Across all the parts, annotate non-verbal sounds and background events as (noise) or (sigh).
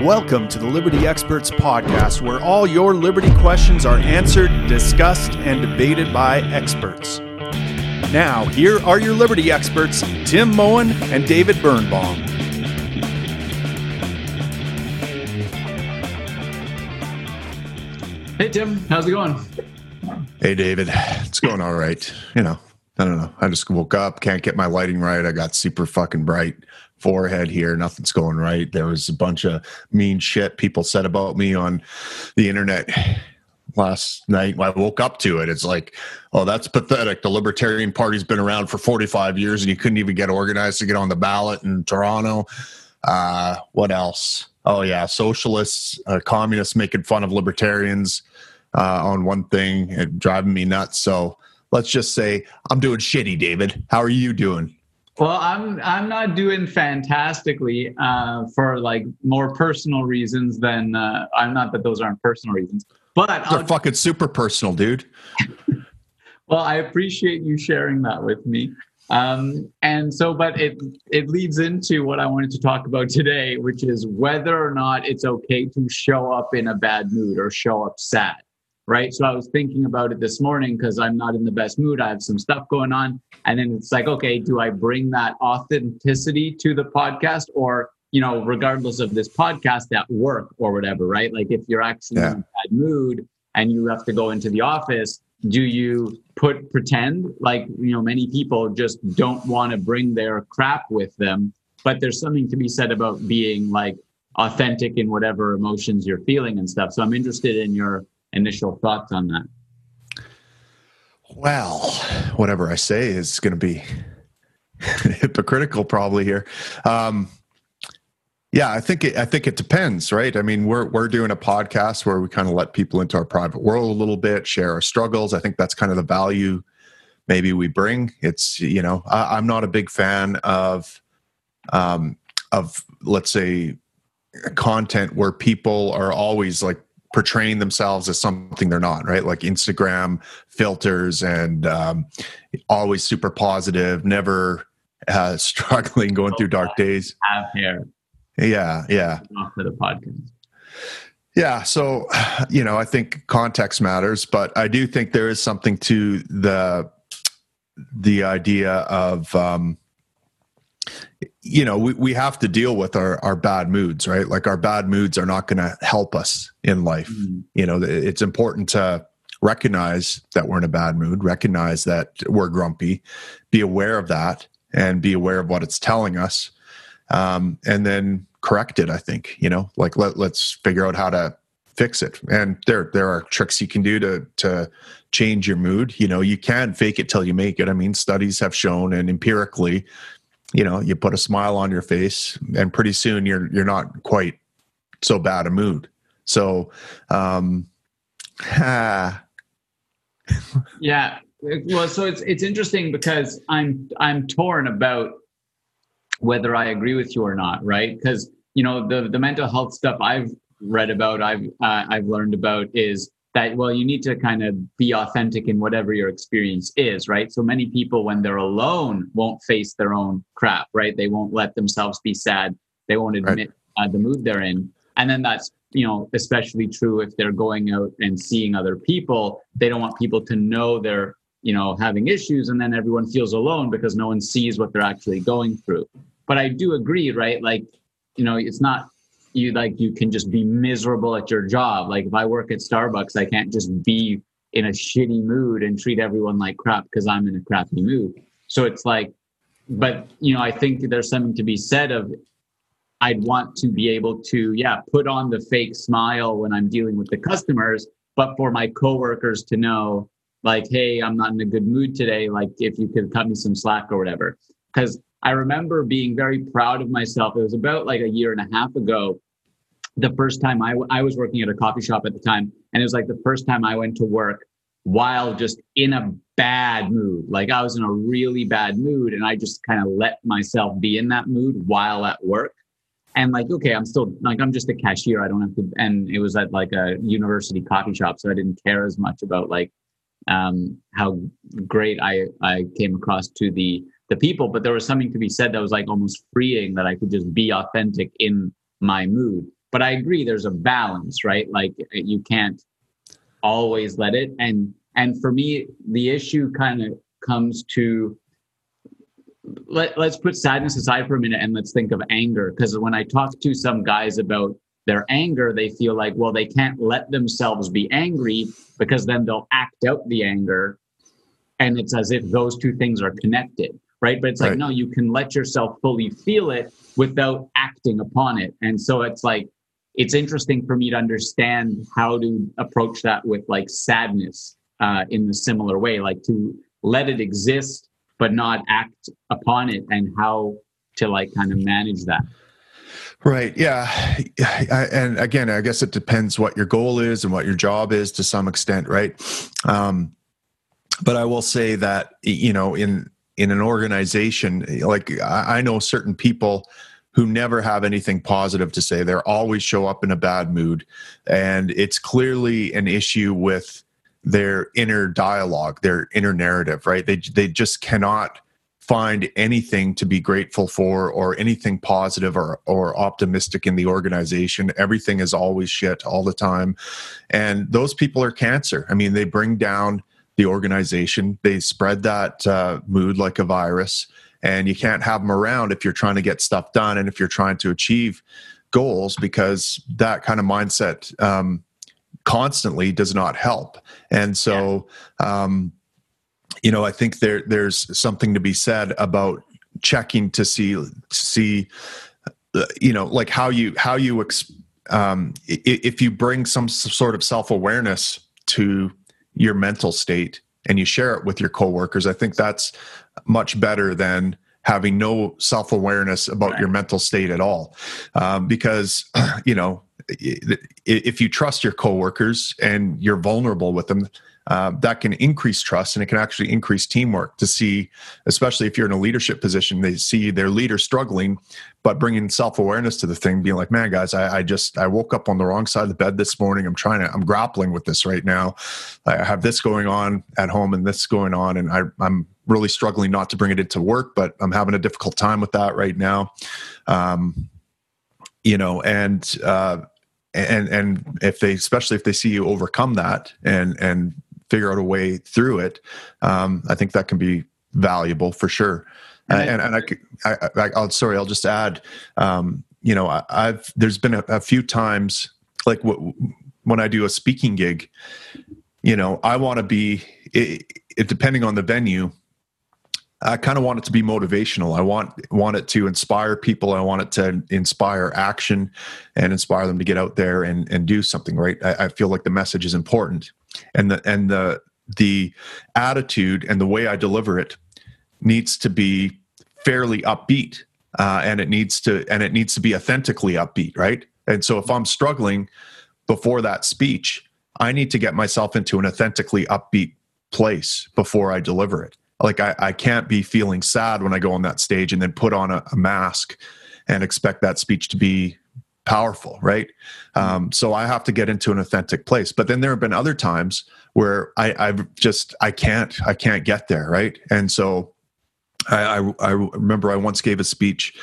Welcome to the Liberty Experts Podcast, where all your liberty questions are answered, discussed, and debated by experts. Now, here are your liberty experts, Tim Moen and David Birnbaum. Hey, Tim, how's it going? Hey, David, it's going all right. You know, I don't know. I just woke up, can't get my lighting right. I got super fucking bright forehead here. Nothing's going right. There was a bunch of mean shit people said about me on the internet last night. I woke up to it. It's like, oh, that's pathetic. The Libertarian Party's been around for 45 years and you couldn't even get organized to get on the ballot in Toronto. Uh, what else? Oh, yeah, socialists, uh, communists making fun of libertarians uh, on one thing, and driving me nuts. So let's just say I'm doing shitty, David. How are you doing? Well, I'm I'm not doing fantastically uh, for like more personal reasons than uh, I'm not that those aren't personal reasons, but they're I'll, fucking super personal, dude. (laughs) well, I appreciate you sharing that with me. Um, and so, but it it leads into what I wanted to talk about today, which is whether or not it's okay to show up in a bad mood or show up sad right? So I was thinking about it this morning because I'm not in the best mood. I have some stuff going on. And then it's like, okay, do I bring that authenticity to the podcast or, you know, regardless of this podcast at work or whatever, right? Like if you're actually yeah. in a bad mood and you have to go into the office, do you put pretend like, you know, many people just don't want to bring their crap with them. But there's something to be said about being like authentic in whatever emotions you're feeling and stuff. So I'm interested in your initial thoughts on that? Well, whatever I say is going to be (laughs) hypocritical, probably here. Um, yeah, I think it, I think it depends, right? I mean, we're we're doing a podcast where we kind of let people into our private world a little bit, share our struggles. I think that's kind of the value maybe we bring. It's you know, I, am not a big fan of um, of let's say content where people are always like portraying themselves as something they're not, right? Like Instagram filters and um, always super positive, never uh, (laughs) struggling, going through dark days. Have hair. Yeah, yeah. After the podcast. Yeah, so you know, I think context matters, but I do think there is something to the the idea of um, you know we, we have to deal with our, our bad moods right? Like our bad moods are not going to help us in life. Mm-hmm. you know it's important to recognize that we're in a bad mood recognize that we're grumpy be aware of that and be aware of what it's telling us um, and then correct it i think you know? Like let, let's figure out how to fix it. And there there are tricks you can do to to change your mood. You know you can fake it till you make it. I mean studies have shown and empirically you know you put a smile on your face and pretty soon you're you're not quite so bad a mood. So um (laughs) yeah. Well so it's it's interesting because i'm i'm torn about whether i agree with you or not right? Because you know the the mental health stuff i've read about i've uh, i've learned about is that well you need to kind of be authentic in whatever your experience is right? So many people when they're alone won't face their own crap right? They won't let themselves be sad. They won't admit right. uh, the mood they're in. And then that's you know especially true if they're going out and seeing other people. They don't want people to know they're you know having issues and then everyone feels alone because no one sees what they're actually going through. But i do agree right? Like you know it's not you like you can just be miserable at your job. Like if I work at Starbucks, I can't just be in a shitty mood and treat everyone like crap because I'm in a crappy mood. So it's like, but you know, I think there's something to be said of I'd want to be able to, yeah, put on the fake smile when I'm dealing with the customers, but for my coworkers to know, like, hey, I'm not in a good mood today. Like, if you could cut me some slack or whatever. Because I remember being very proud of myself. It was about like a year and a half ago the first time I, I was working at a coffee shop at the time, and it was like the first time I went to work while just in a bad mood. Like I was in a really bad mood, and I just kind of let myself be in that mood while at work. And like, okay, I'm still like I'm just a cashier. I don't have to. And it was at like a university coffee shop, so I didn't care as much about like um, how great I I came across to the the people. But there was something to be said that was like almost freeing that I could just be authentic in my mood but I agree there's a balance, right? Like eh, you can't always let it. And and for me, the issue kind of comes to let, let's put sadness aside for a minute and let's think of anger. Because when I talk to some guys about their anger, they feel like, well, they can't let themselves be angry because then they'll act out the anger. And it's as if those two things are connected, right? But it's right. like, no, you can let yourself fully feel it without acting upon it. And so it's like, it's interesting for me to understand how to approach that with like sadness uh, in the similar way, like to let it exist but not act upon it, and how to like kind of manage that. Right. Yeah. And again, I guess it depends what your goal is and what your job is to some extent, right? Um, but I will say that you know, in in an organization, like I know certain people who never have anything positive to say. They're always show up in a bad mood. And it's clearly an issue with their inner dialogue, their inner narrative, right? They, they just cannot find anything to be grateful for or anything positive or, or optimistic in the organization. Everything is always shit all the time. And those people are cancer. I mean, they bring down the organization, they spread that uh, mood like a virus and you can't have them around if you're trying to get stuff done and if you're trying to achieve goals because that kind of mindset um, constantly does not help and so yeah. um, you know i think there there's something to be said about checking to see see uh, you know like how you how you ex- um, if you bring some sort of self-awareness to your mental state and you share it with your coworkers i think that's much better than having no self awareness about right. your mental state at all. Um, because, (clears throat) you know, if you trust your coworkers and you're vulnerable with them, uh, that can increase trust and it can actually increase teamwork to see, especially if you're in a leadership position, they see their leader struggling, but bringing self awareness to the thing, being like, man, guys, I, I, just, I woke up on the wrong side of the bed this morning. I'm trying to, I'm grappling with this right now. I have this going on at home and this going on, and I, I'm really struggling not to bring it into work, but I'm having a difficult time with that right now. Um, you know, and, uh, and and if they especially if they see you overcome that and and figure out a way through it, um, I think that can be valuable for sure. And, and, and I, I, I, I'll, sorry, I'll just add, um, you know, I, have there's been a, a few times like w- when I do a speaking gig, you know, I want to be, it, it, depending on the venue, I kind of want it to be motivational. I want want it to inspire people. I want it to inspire action and inspire them to get out there and, and do something. Right. I, I feel like the message is important, and the and the the attitude and the way I deliver it needs to be fairly upbeat, uh, and it needs to and it needs to be authentically upbeat. Right. And so if I'm struggling before that speech, I need to get myself into an authentically upbeat place before I deliver it like I, I can't be feeling sad when I go on that stage and then put on a, a mask and expect that speech to be powerful, right? Um, so I have to get into an authentic place. But then there have been other times where I, I've just I can't I can't get there, right? And so I, I, I remember I once gave a speech.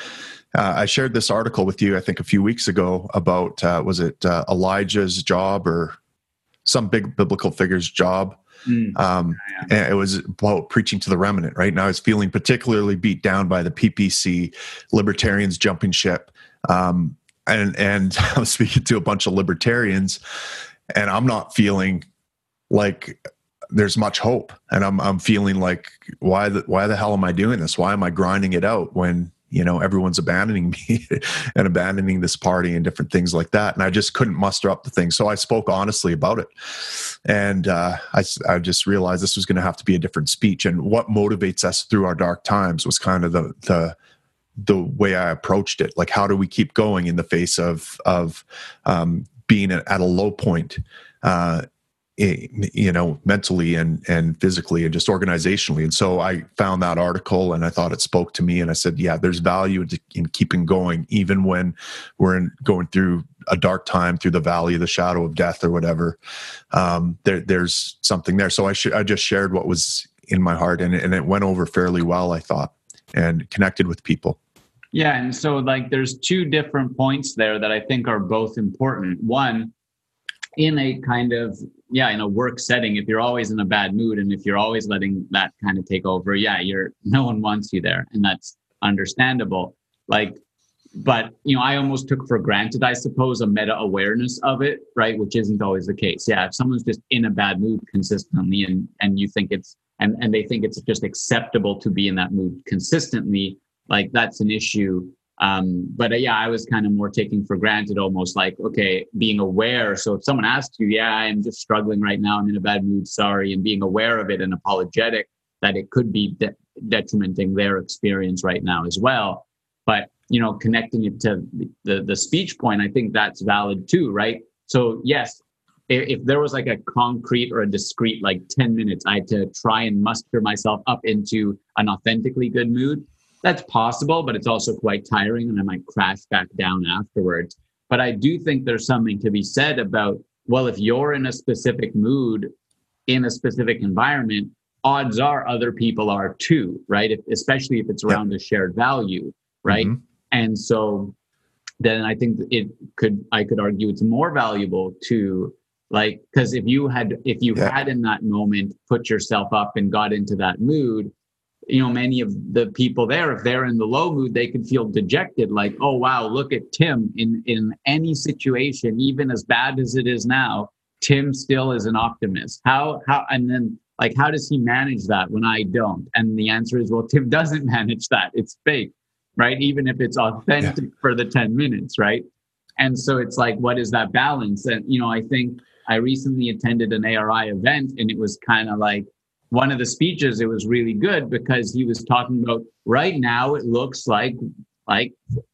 Uh, I shared this article with you, I think, a few weeks ago about uh, was it uh, Elijah's job or some big biblical figure's job Mm. Um, and it was about preaching to the remnant, right? Now I was feeling particularly beat down by the PPC, libertarians jumping ship. Um, and, and (laughs) I was speaking to a bunch of libertarians, and I'm not feeling like there's much hope. And I'm, I'm feeling like, why the, why the hell am I doing this? Why am I grinding it out when you know everyone's abandoning (laughs) me and abandoning this party and different things like that. And i just couldn't muster up the thing. So i spoke honestly about it. And uh, I, I just realized this was going to have to be a different speech. And what motivates us through our dark times was kind of the the the way i approached it. Like how do we keep going in the face of of um, being at a low point? Uh, you know mentally and and physically and just organizationally. And so i found that article and i thought it spoke to me and i said yeah there's value in, in keeping going even when we're in, going through a dark time through the valley of the shadow of death or whatever. Um, there, there's something there. So i sh- i just shared what was in my heart and, and it went over fairly well i thought and connected with people. Yeah, and so like there's two different points there that I think are both important. One, in a kind of yeah, in a work setting, if you're always in a bad mood and if you're always letting that kind of take over, yeah, you're no one wants you there, and that's understandable. Like, but you know, I almost took for granted, I suppose, a meta awareness of it, right? Which isn't always the case. Yeah, if someone's just in a bad mood consistently, and and you think it's and and they think it's just acceptable to be in that mood consistently like that's an issue um, but uh, yeah i was kind of more taking for granted almost like okay being aware. So if someone asks you yeah i'm just struggling right now i'm in a bad mood sorry and being aware of it and apologetic that it could be de- detrimenting their experience right now as well. But you know connecting it to the the speech point i think that's valid too right? So yes if, if there was like a concrete or a discrete like 10 minutes i had to try and muster myself up into an authentically good mood that's possible, but it's also quite tiring and I might crash back down afterwards. But I do think there's something to be said about, well, if you're in a specific mood in a specific environment, odds are other people are too, right? If, especially if it's around a shared value, right? Mm-hmm. And so then I think it could, I could argue it's more valuable to like, because if you had, if you had in that moment put yourself up and got into that mood, you know many of the people there if they're in the low mood they could feel dejected like oh wow look at tim in in any situation even as bad as it is now tim still is an optimist. How how and then like how does he manage that when i don't? And the answer is well tim (laughs) doesn't manage that. It's fake right? Even if it's authentic yeah. for the 10 minutes right? And so it's like what is that balance? And you know i think i recently attended an ari event and it was kind of like one of the speeches it was really good because he was talking about right now it looks like like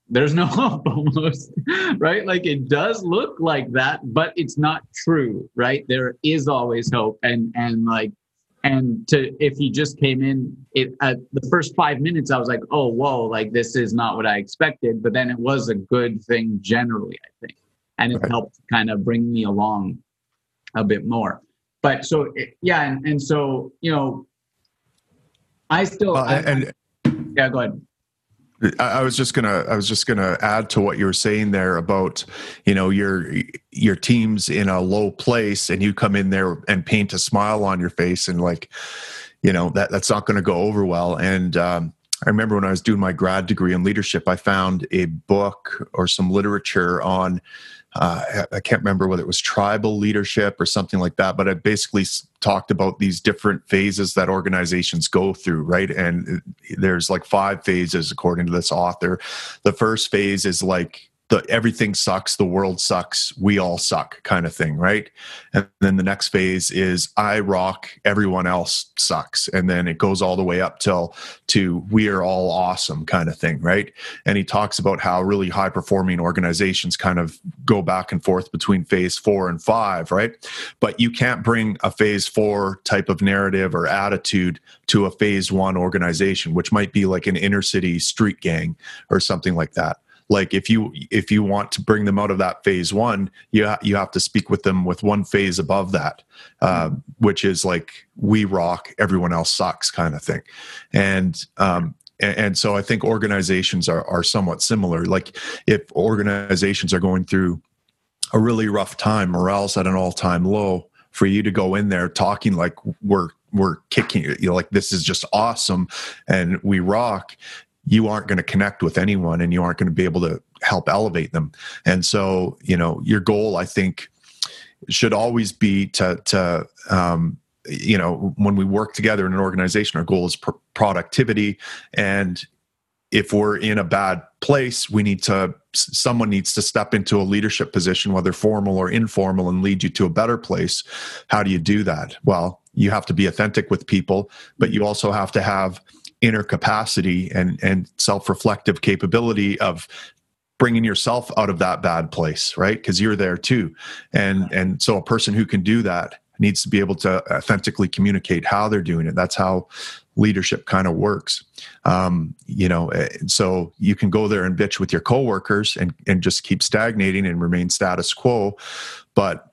there's no (laughs) hope almost right? Like it does look like that but it's not true right? There is always hope and and like and to if he just came in it at the first five minutes i was like oh whoa like this is not what i expected but then it was a good thing generally i think. And it right. helped kind of bring me along a bit more but so yeah, and, and so you know, I still uh, I, and yeah, go ahead. I was just gonna I was just gonna add to what you were saying there about you know your your team's in a low place and you come in there and paint a smile on your face and like you know that that's not going to go over well and um, I remember when I was doing my grad degree in leadership I found a book or some literature on uh, I can't remember whether it was tribal leadership or something like that, but it basically talked about these different phases that organizations go through, right? And there's like five phases according to this author. The first phase is like the everything sucks, the world sucks, we all suck kind of thing, right? And then the next phase is I rock, everyone else sucks. And then it goes all the way up till to we are all awesome kind of thing, right? And he talks about how really high performing organizations kind of go back and forth between phase four and five, right? But you can't bring a phase four type of narrative or attitude to a phase one organization, which might be like an inner city street gang or something like that like if you if you want to bring them out of that phase one you ha- you have to speak with them with one phase above that uh, which is like we rock everyone else sucks kind of thing and um, and, so I think organizations are are somewhat similar. Like if organizations are going through a really rough time, morale's at an all time low, for you to go in there talking like we're we're kicking you know, like this is just awesome and we rock you aren't going to connect with anyone and you aren't going to be able to help elevate them. And so, you know, your goal, I think, should always be to, to, um, you know, when we work together in an organization, our goal is pr- productivity. And if we're in a bad place, we need to, someone needs to step into a leadership position, whether formal or informal, and lead you to a better place. How do you do that? Well, you have to be authentic with people, but you also have to have inner capacity and and self-reflective capability of bringing yourself out of that bad place right? Because you're there too. And and so a person who can do that needs to be able to authentically communicate how they're doing it. That's how leadership kind of works. Um, you know eh, so you can go there and bitch with your coworkers and and just keep stagnating and remain status quo. But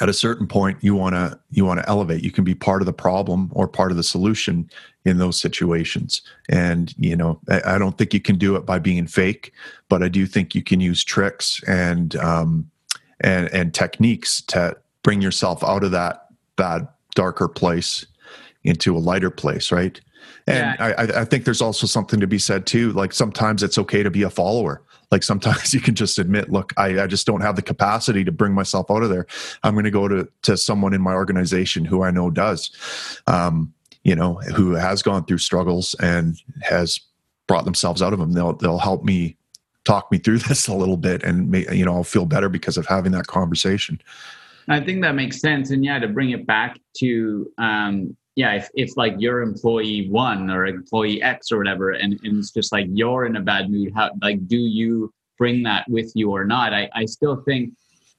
at a certain point you want to you want to elevate. You can be part of the problem or part of the solution in those situations. And you know I, I don't think you can do it by being fake but i do think you can use tricks and um and and techniques to bring yourself out of that bad darker place into a lighter place right? And yeah. I, I think there's also something to be said too like sometimes it's okay to be a follower like sometimes (laughs) you can just admit look I, I just don't have the capacity to bring myself out of there. I'm going to go to to someone in my organization who i know does um, you know who has gone through struggles and has brought themselves out of them they'll they'll help me talk me through (laughs) this a little bit and you know i'll feel better because of having that conversation. I think that makes sense. And yeah to bring it back to um yeah, if, if like you're employee one or employee X or whatever, and, and it's just like you're in a bad mood, how like do you bring that with you or not? I, I still think,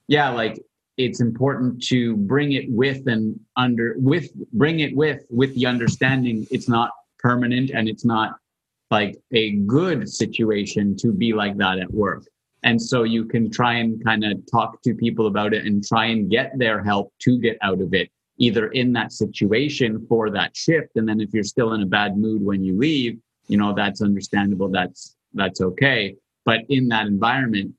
yeah, like it's important to bring it with and under with bring it with with the understanding it's not permanent and it's not like a good situation to be like that at work. And so you can try and kind of talk to people about it and try and get their help to get out of it either in that situation for that shift and then if you're still in a bad mood when you leave you know that's understandable that's that's okay. But in that environment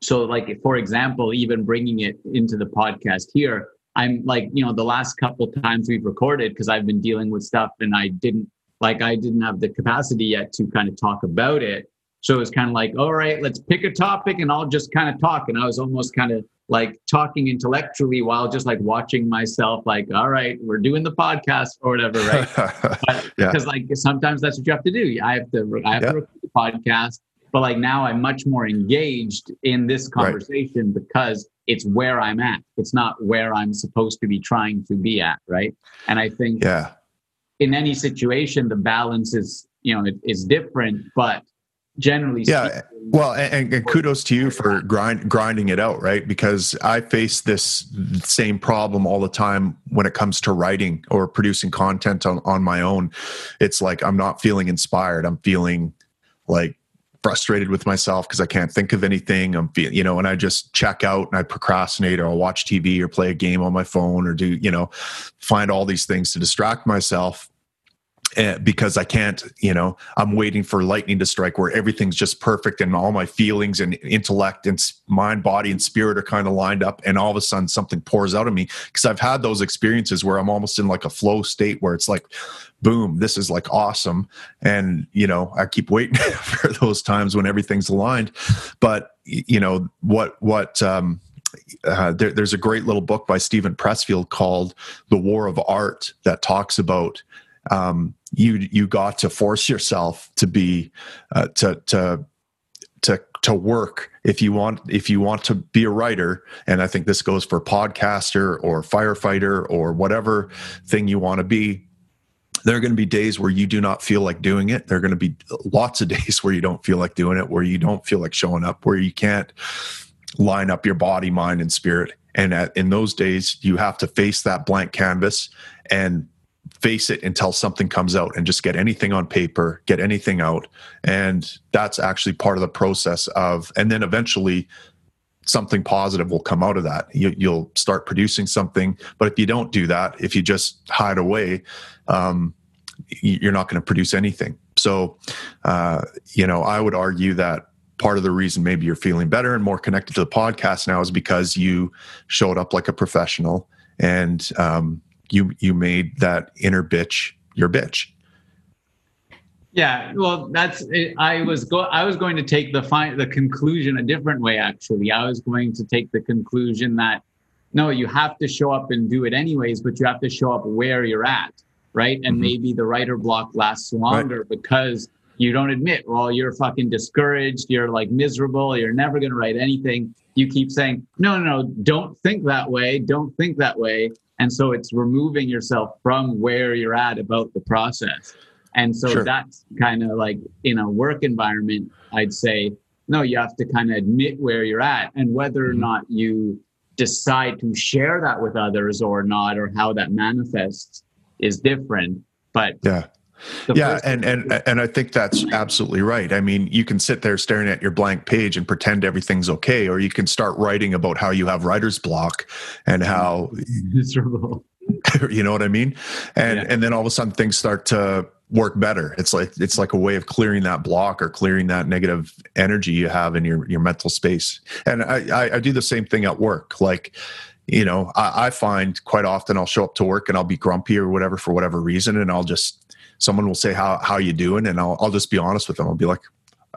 so like for example even bringing it into the podcast here i'm like you know the last couple times we've recorded because i've been dealing with stuff and i didn't like i didn't have the capacity yet to kind of talk about it. So it was kind of like all right let's pick a topic and i'll just kind of talk. And i was almost kind of like talking intellectually while just like watching myself like all right we're doing the podcast or whatever right (laughs) but, yeah. because like sometimes that's what you have to do i have to i have yeah. to record the podcast but like now i'm much more engaged in this conversation right. because it's where i'm at it's not where i'm supposed to be trying to be at right and i think yeah in any situation the balance is you know it, is different but generally yeah speaking, well and, and, kudos to you for grind, grinding it out right? Because i face this same problem all the time when it comes to writing or producing content on, on my own. It's like i'm not feeling inspired. I'm feeling like frustrated with myself because i can't think of anything. I'm feeling you know and i just check out and i procrastinate or i'll watch tv or play a game on my phone or do you know find all these things to distract myself because I can't, you know, I'm waiting for lightning to strike where everything's just perfect and all my feelings and intellect and mind, body, and spirit are kind of lined up. And all of a sudden something pours out of me because I've had those experiences where I'm almost in like a flow state where it's like, boom, this is like awesome. And, you know, I keep waiting (laughs) for those times when everything's aligned. But, you know, what, what, um, uh, there, there's a great little book by Steven Pressfield called The War of Art that talks about um, you you got to force yourself to be uh, to to to to work if you want if you want to be a writer. And i think this goes for podcaster or firefighter or whatever thing you want to be. There are going to be days where you do not feel like doing it. There are going to be lots of (laughs) days where you don't feel like doing it where you don't feel like showing up where you can't line up your body mind and spirit. And at, in those days you have to face that blank canvas and face it until something comes out and just get anything on paper, get anything out. And that's actually part of the process of, and then eventually something positive will come out of that. You, will start producing something. But if you don't do that, if you just hide away, um, you're not going to produce anything. So, uh, you know, I would argue that part of the reason maybe you're feeling better and more connected to the podcast now is because you showed up like a professional and um, you you made that inner bitch your bitch. Yeah well that's i was go i was going to take the fine the conclusion a different way actually. I was going to take the conclusion that no you have to show up and do it anyways but you have to show up where you're at right? And mm-hmm. maybe the writer block lasts longer right. because you don't admit well you're fucking discouraged you're like miserable you're never going to write anything. You keep saying no no no don't think that way don't think that way and so it's removing yourself from where you're at about the process. And so sure. that's kind of like in a work environment, I'd say, no, you have to kind of admit where you're at and whether or mm-hmm. not you decide to share that with others or not, or how that manifests is different. But yeah. Yeah and and and i think that's absolutely right. I mean you can sit there staring at your blank page and pretend everything's okay or you can start writing about how you have writer's block and how (laughs) miserable. (laughs) You know what i mean? And yeah. and then all of a sudden things start to work better. It's like it's like a way of clearing that block or clearing that negative energy you have in your your mental space. And i i, I do the same thing at work. Like you know I, I, find quite often i'll show up to work and i'll be grumpy or whatever for whatever reason and i'll just someone will say how how you doing? And i'll, I'll just be honest with them. I'll be like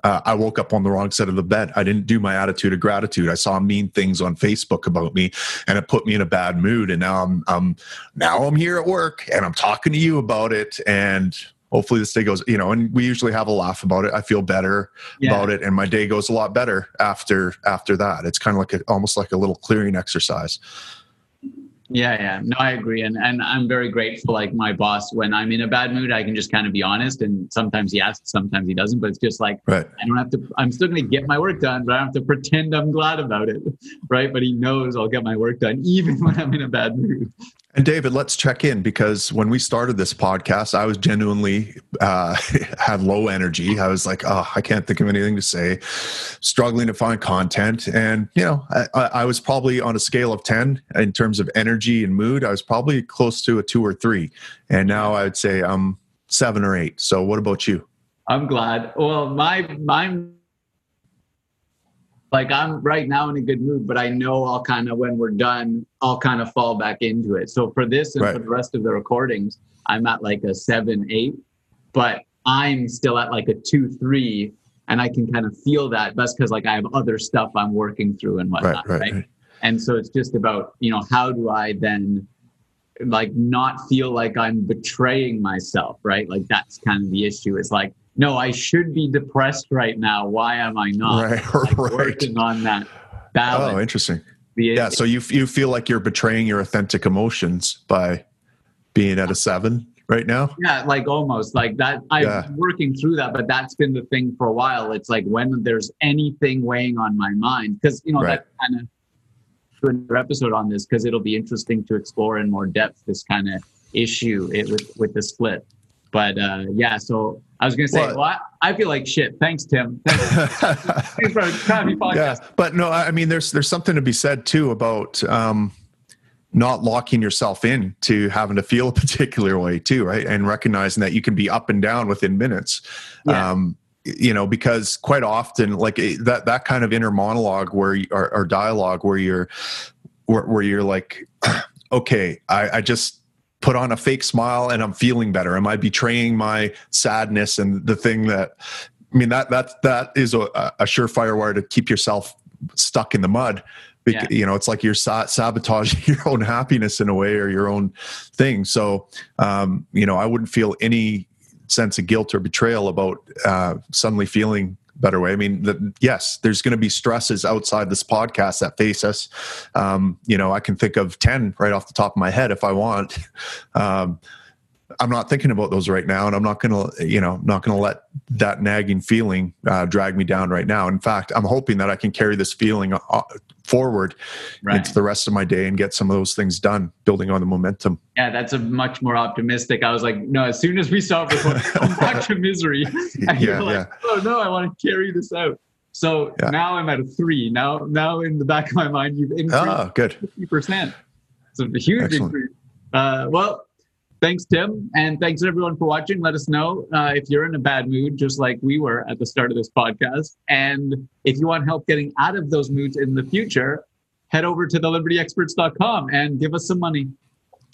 uh, i woke up on the wrong side of the bed. I didn't do my attitude of gratitude. I saw mean things on facebook about me and it put me in a bad mood. And now i'm, I'm now i'm here at work and i'm talking to you about it. And hopefully this day goes you know and we usually have a laugh about it. I feel better yeah. about it and my day goes a lot better after after that. It's kind of like a, almost like a little clearing exercise yeah, yeah. No, I agree. And and I'm very grateful. Like my boss, when I'm in a bad mood, I can just kind of be honest. And sometimes he asks, sometimes he doesn't. But it's just like right. I don't have to I'm still gonna get my work done, but I don't have to pretend I'm glad about it. (laughs) Right. But he knows I'll get my work done even (laughs) when I'm in a bad mood. And David, let's check in because when we started this podcast, I was genuinely uh, (laughs) had low energy. I was like, oh, I can't think of anything to say, struggling to find content. And, you know, I, I was probably on a scale of 10 in terms of energy and mood. I was probably close to a two or three. And now I would say I'm seven or eight. So what about you? I'm glad. Well, my, my like I'm right now in a good mood, but I know I'll kind of when we're done, I'll kind of fall back into it. So for this and right. for the rest of the recordings, I'm at like a seven, eight, but I'm still at like a two, three, and I can kind of feel that. That's because like I have other stuff I'm working through and whatnot, right, right, right? And so it's just about you know how do I then like not feel like I'm betraying myself, right? Like that's kind of the issue. It's like no, I should be depressed right now. Why am I not? Right, (laughs) like right. Working on that balance. Oh, interesting. yeah, so you you feel like you're betraying your authentic emotions by being at a seven right now? Yeah, like almost like that. I'm yeah. working through that, but that's been the thing for a while. It's like when there's anything weighing on my mind, because you know right. that kind of another episode on this because it'll be interesting to explore in more depth this kind of issue it, with with the split. But uh, yeah, so I was going to say, well, well I, I, feel like shit. Thanks, Tim. Thanks, (laughs) Thanks for having me podcast. Yeah, but no, I mean, there's there's something to be said too about um, not locking yourself in to having to feel a (laughs) particular way too, right? And recognizing that you can be up and down within minutes. Yeah. Um, you know, because quite often, like that that kind of inner monologue where you, or, or dialogue where you're where, where you're like, (clears throat) okay, I, I just put on a fake smile and I'm feeling better? Am I betraying my sadness and the thing that I mean that that that is a, a surefire way to keep yourself stuck in the mud. Because, yeah. You know, it's like you're sabotaging (laughs) your own happiness in a way or your own thing. So, um, you know, I wouldn't feel any sense of guilt or betrayal about uh, suddenly feeling better way. I mean, the, yes, there's going to be stresses outside this podcast that face us. Um, you know, I can think of 10 right off the top of my head if I want. (laughs) Um, I'm not thinking about those right now, and I'm not going to, you know, not going to let that nagging feeling uh, drag me down right now. In fact, I'm hoping that I can carry this feeling uh, forward right. into the rest of my day and get some of those things done, building on the momentum. Yeah, that's a much more optimistic. I was like, no, as soon as we stop recording, so much of misery. (laughs) And yeah, like, yeah. oh no, I want to carry this out. So yeah. now I'm at a three. Now, now in the back of my mind, you've increased oh, good. 50%. It's a huge Excellent. increase. Uh, well, thanks, Tim. And thanks everyone for watching. Let us know uh, if you're in a bad mood, just like we were at the start of this podcast. And if you want help getting out of those moods in the future, head over to thelibertyexperts.com and give us some money.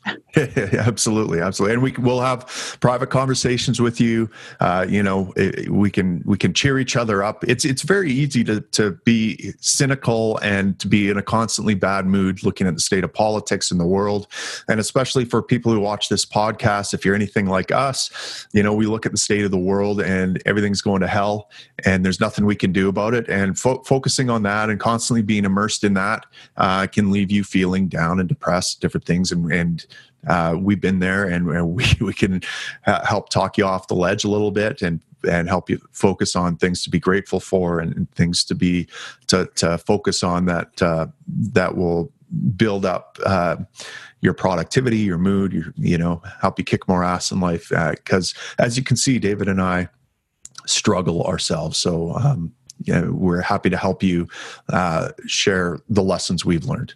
(laughs) absolutely, absolutely, and we will have private conversations with you. Uh, you know, we can we can cheer each other up. It's it's very easy to to be cynical and to be in a constantly bad mood, looking at the state of politics in the world, and especially for people who watch this podcast. If you're anything like us, you know, we look at the state of the world and everything's going to hell, and there's nothing we can do about it. And fo- focusing on that and constantly being immersed in that uh, can leave you feeling down and depressed, different things, and and uh, we've been there and, and we, (laughs) we can uh, help talk you off the ledge a little bit and and help you focus on things to be grateful for and, things to be to, to focus on that uh, that will build up uh, your productivity your mood your, you know help you kick more ass in life uh, because as you can see david and i struggle ourselves. So um, you know, we're happy to help you share the lessons we've learned.